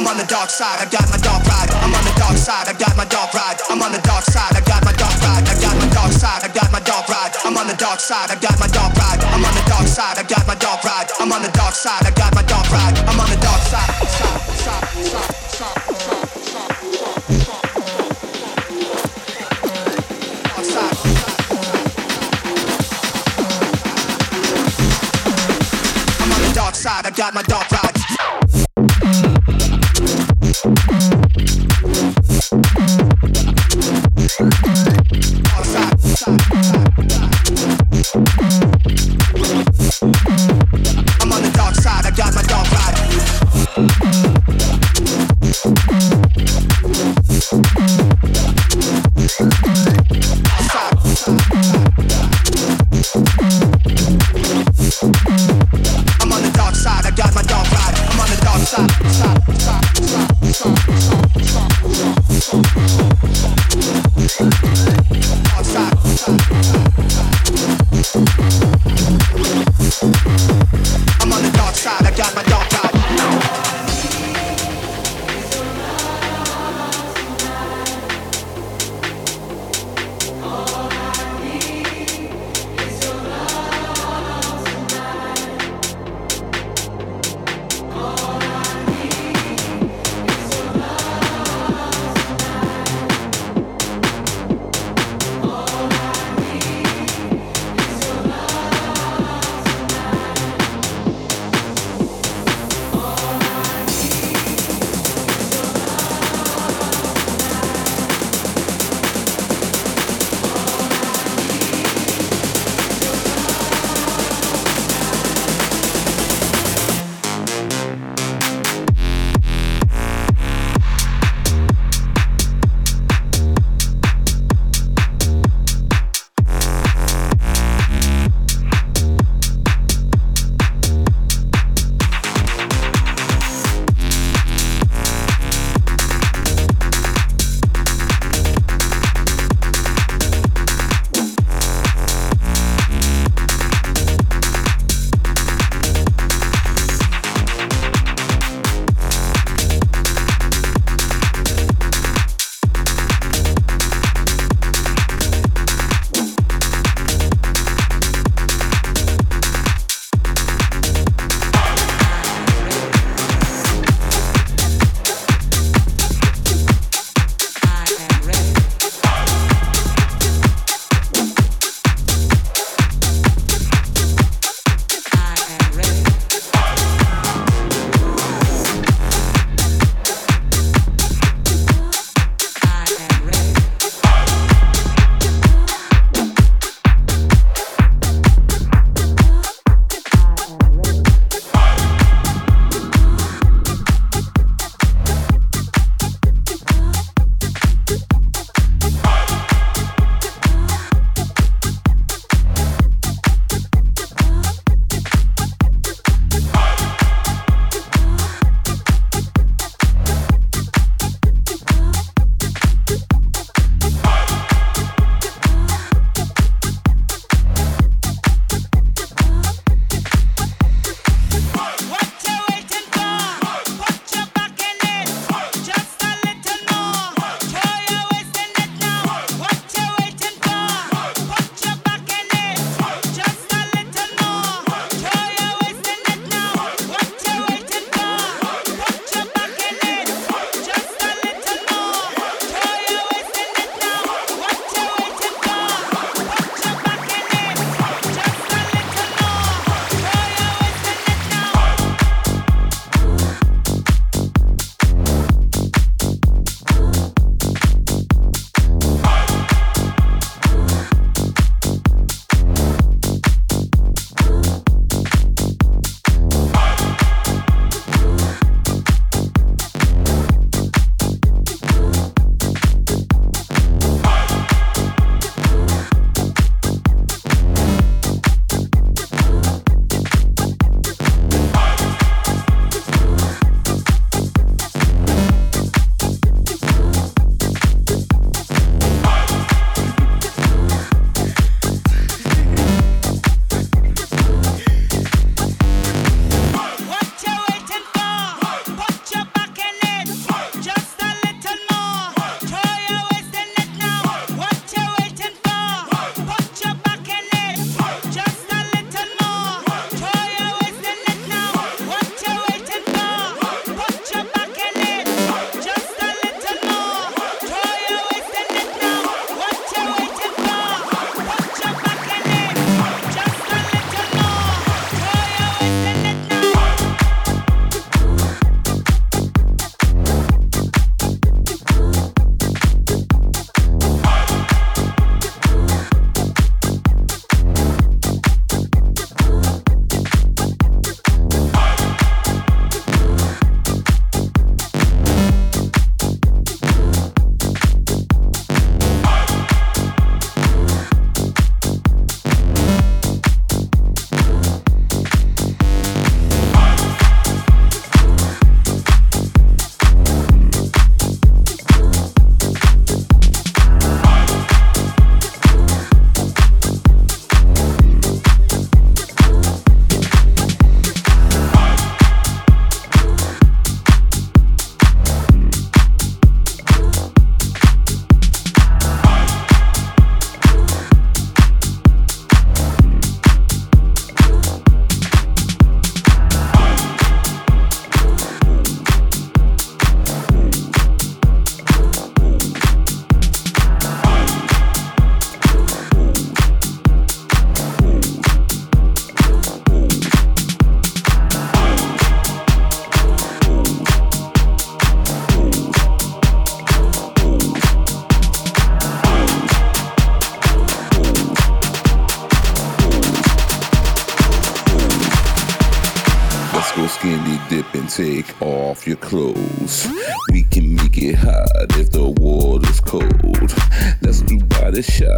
I'm on the dark side, I got my dog ride. I'm on the dark side, I got my dog ride. I'm on the dark side, I got my dog ride. I got my dark side, I got my dog ride. I'm on the dark side, I got my dog ride. I'm on the dark side, I got my dog ride. I'm on the dark side, I got my dog ride. I'm on the dark side, off your clothes. We can make it hot if the water's cold. Let's do body shots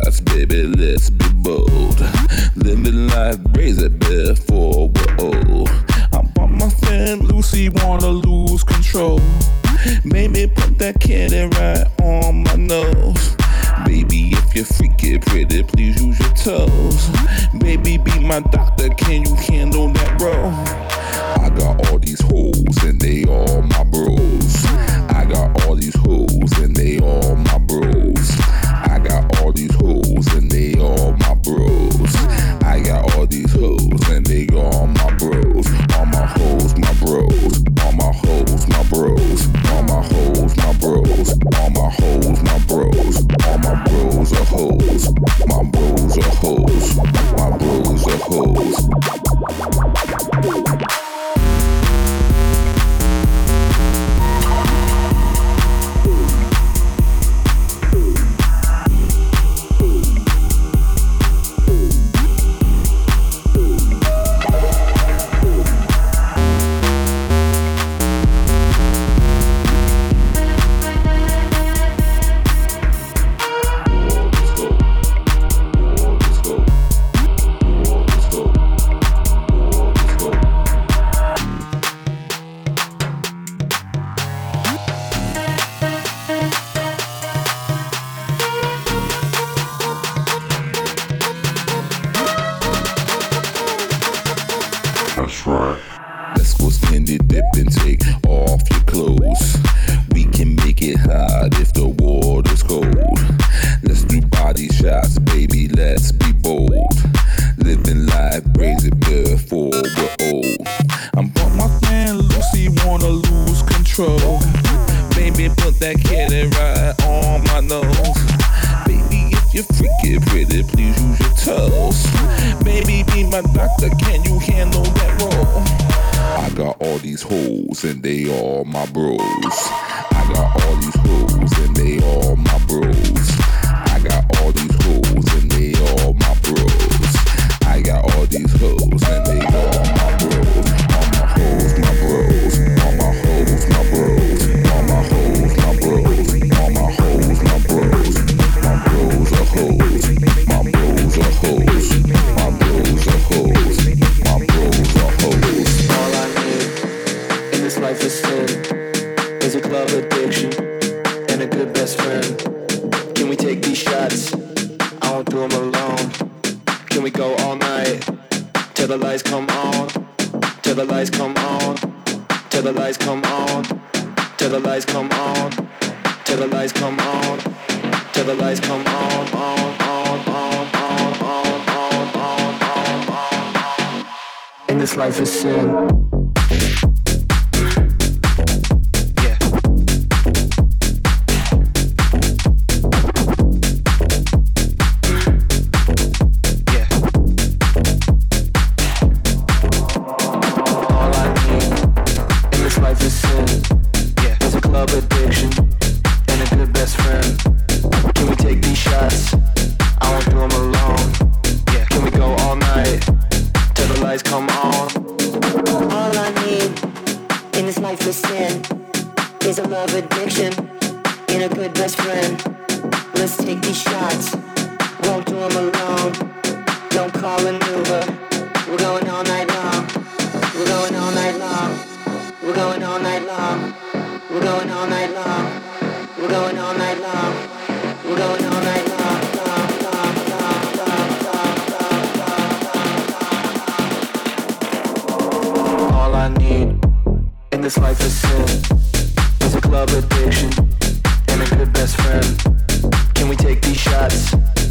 shots.